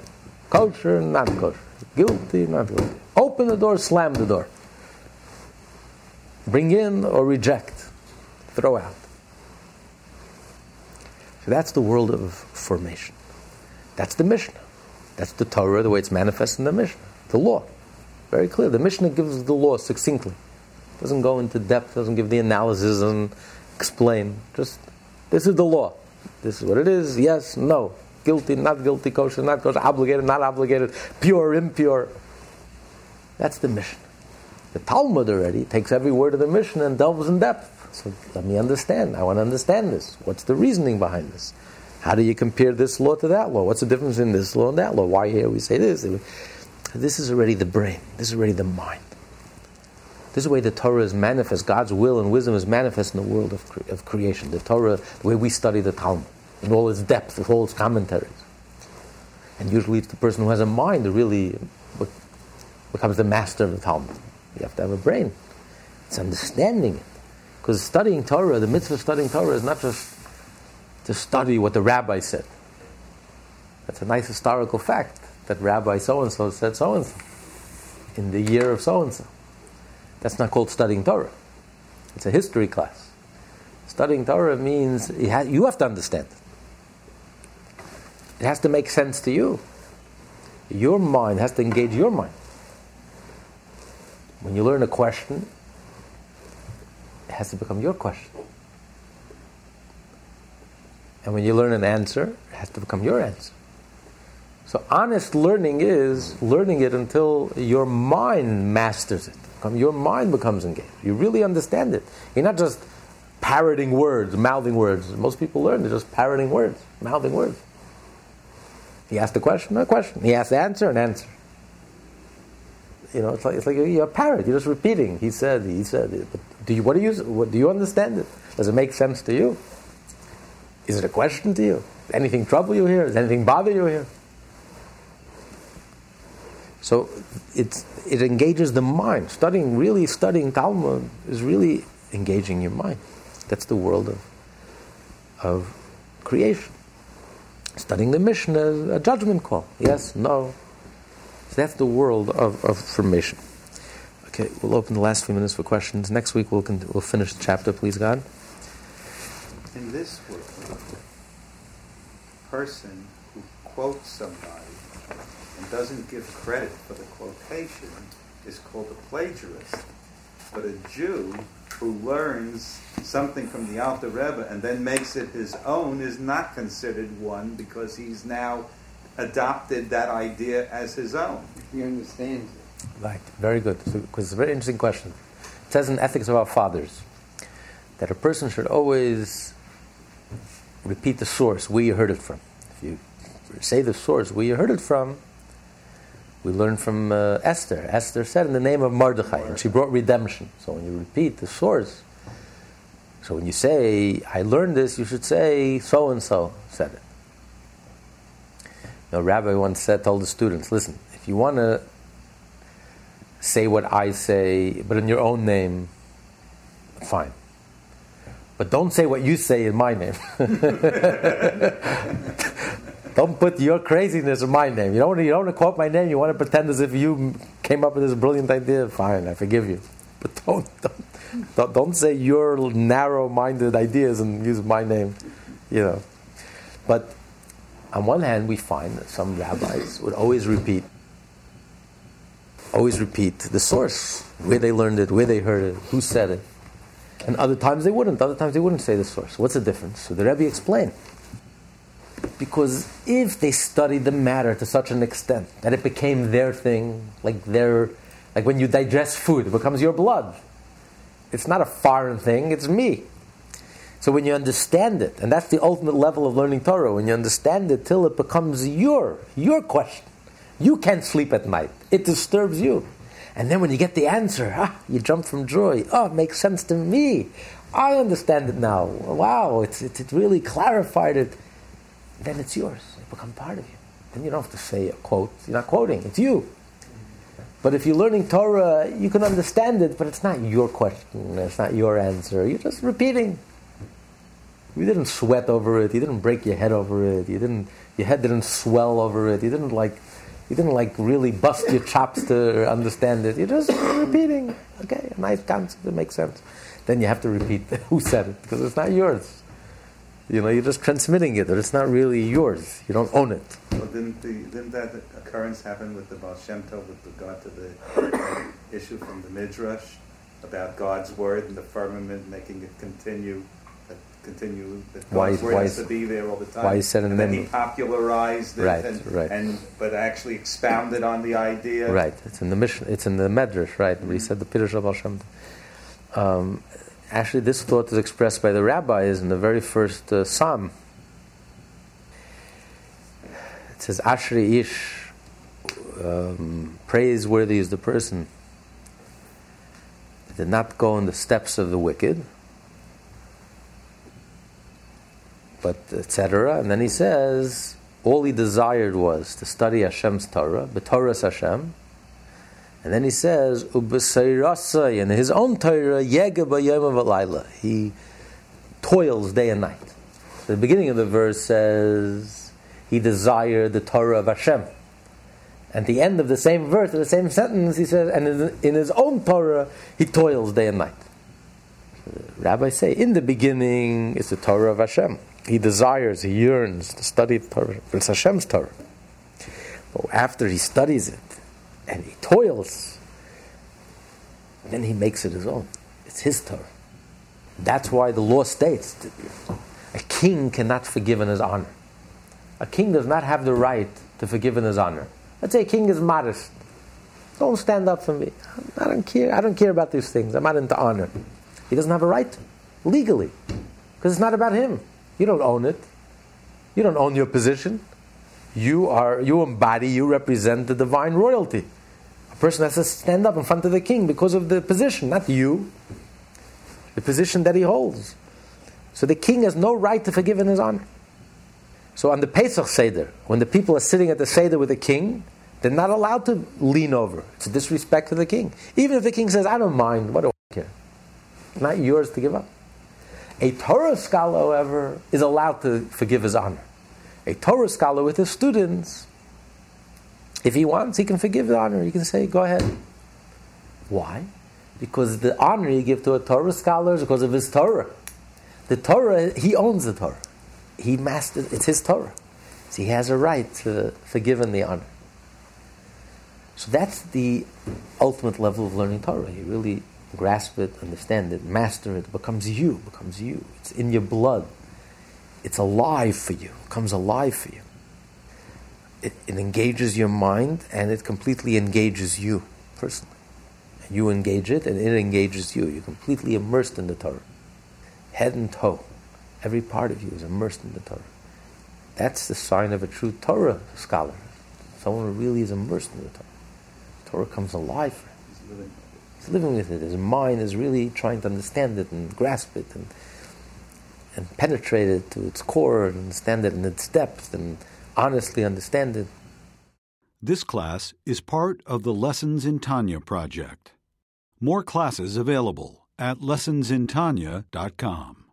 Kosher, not kosher. Guilty, not guilty. Open the door, slam the door. Bring in or reject. Throw out. So that's the world of formation. That's the Mishnah. That's the Torah, the way it's manifest in the Mishnah. The law. Very clear. The Mishnah gives the law succinctly. Doesn't go into depth, doesn't give the analysis and explain. Just, this is the law. This is what it is, yes, no. Guilty, not guilty, kosher, not kosher, obligated, not obligated, pure, impure. That's the Mishnah. The Talmud already takes every word of the Mishnah and delves in depth. So let me understand. I want to understand this. What's the reasoning behind this? How do you compare this law to that law? What's the difference in this law and that law? Why here we say this? This is already the brain. This is already the mind. This is the way the Torah is manifest. God's will and wisdom is manifest in the world of, cre- of creation. The Torah, the way we study the Talmud, in all its depth, with all its commentaries. And usually it's the person who has a mind that really becomes the master of the Talmud. You have to have a brain. It's understanding it. Because studying Torah, the mitzvah of studying Torah is not just to study what the rabbi said. That's a nice historical fact that Rabbi so and so said so and so in the year of so and so. That's not called studying Torah. It's a history class. Studying Torah means you have to understand it. It has to make sense to you. Your mind has to engage your mind. When you learn a question, it has to become your question. And when you learn an answer, it has to become your answer. So honest learning is learning it until your mind masters it. Your mind becomes engaged. You really understand it. You're not just parroting words, mouthing words. Most people learn, they're just parroting words, mouthing words. He asked a question, a question. He asked the answer, an answer. You know, it's like, it's like you're a parrot. You're just repeating. He said, he said. But do you, what do you, what, do you understand it? Does it make sense to you? Is it a question to you? Anything trouble you here? Does anything bother you here? So it's, it engages the mind. Studying, really studying Talmud is really engaging your mind. That's the world of, of creation. Studying the Mishnah, a judgment call. Yes, no. So that's the world of, of formation. Okay, we'll open the last few minutes for questions. Next week we'll, we'll finish the chapter, please, God. In this world, person who quotes somebody and doesn't give credit for the quotation is called a plagiarist. But a Jew who learns something from the Alter Rebbe and then makes it his own is not considered one because he's now adopted that idea as his own. He understands it. Right, very good. Because it's a very interesting question. It says in Ethics of Our Fathers that a person should always repeat the source, where you heard it from. If you say the source, where you heard it from, we learn from uh, Esther. Esther said in the name of Mordechai, and she brought redemption. So when you repeat the source, so when you say, I learned this, you should say, so and so said it. Know, Rabbi once said, told the students, listen, if you want to say what I say, but in your own name, fine. But don't say what you say in my name. Don't put your craziness in my name. You don't, you don't want to quote my name. You want to pretend as if you came up with this brilliant idea. Fine, I forgive you. But don't, don't, don't, don't say your narrow-minded ideas and use my name. You know. But on one hand, we find that some rabbis would always repeat, always repeat the source, where they learned it, where they heard it, who said it. And other times they wouldn't. Other times they wouldn't say the source. What's the difference? So the Rebbe explained. Because if they studied the matter to such an extent that it became their thing, like their, like when you digest food, it becomes your blood. It's not a foreign thing, it's me. So when you understand it, and that's the ultimate level of learning Torah, when you understand it till it becomes your, your question. You can't sleep at night. It disturbs you. And then when you get the answer, ah, you jump from joy. Oh, it makes sense to me. I understand it now. Wow, it's, it, it really clarified it then it's yours. It becomes part of you. Then you don't have to say a quote. You're not quoting. It's you. But if you're learning Torah, you can understand it, but it's not your question. It's not your answer. You're just repeating. You didn't sweat over it. You didn't break your head over it. You didn't. Your head didn't swell over it. You didn't like. You didn't like really bust your chops to understand it. You're just repeating. Okay, a nice concept that makes sense. Then you have to repeat who said it because it's not yours. You know, you're just transmitting it, but it's not really yours. You don't own it. Well, didn't, the, didn't that occurrence happen with the Baal Shem Tov with regard to the issue from the Midrash about God's word and the firmament, making it continue, continue. That Why- word why is- to be there all the time. why in and he popularized it, Right, and, right. and but actually expounded on the idea. Right. It's in the mission. It's in the Medrash, right? Where he said the Pirush of Baal Shem Um, actually, this thought is expressed by the rabbis in the very first uh, psalm. It says, "Ashri ish." Um, praiseworthy is the person that did not go in the steps of the wicked, but etc. And then he says, all he desired was to study Hashem's Torah, B'Toras Hashem. And then he says, Ubesayrasai, in his own Torah, Yega. He toils day and night. The beginning of the verse says, he desired the Torah of Hashem. At the end of the same verse, the same sentence, he says, and in, his own Torah, he toils day and night. Rabbis say, in the beginning, it's the Torah of Hashem. He desires, he yearns to study Torah. Hashem's Torah. But after he studies it and he toils, then he makes it his own. It's his Torah. That's why the law states that a king cannot forgive in his honor. A king does not have the right to forgive in his honor. Let's say a king is modest. Don't stand up for me. I don't care. I don't care about these things. I'm not into honor. He doesn't have a right legally, because it's not about him. You don't own it. You don't own your position. You are you embody, you represent the divine royalty. A person has to stand up in front of the king because of the position, not you. The position that he holds. So the king has no right to forgive in his honor. So on the Pesach Seder, when the people are sitting at the Seder with the king, they're not allowed to lean over. It's a disrespect to the king. Even if the king says, I don't mind, what do I care? Not yours to give up. A Torah scholar, however, is allowed to forgive his honor. A Torah scholar with his students, if he wants, he can forgive the honor. He can say, go ahead. Why? Because the honor you give to a Torah scholar is because of his Torah. The Torah, he owns the Torah. He mastered, it's his Torah. So he has a right to forgive him the honor. So that's the ultimate level of learning Torah. You really grasp it, understand it, master it, it becomes you, becomes you. It's in your blood. It's alive for you, it comes alive for you. It, it engages your mind and it completely engages you personally. And you engage it and it engages you. You're completely immersed in the Torah. Head and toe. Every part of you is immersed in the Torah. That's the sign of a true Torah scholar. Someone who really is immersed in the Torah. Torah comes alive for him. Living with it. His mind is really trying to understand it and grasp it and, and penetrate it to its core and understand it in its depth and honestly understand it. This class is part of the Lessons in Tanya project. More classes available at lessonsintanya.com.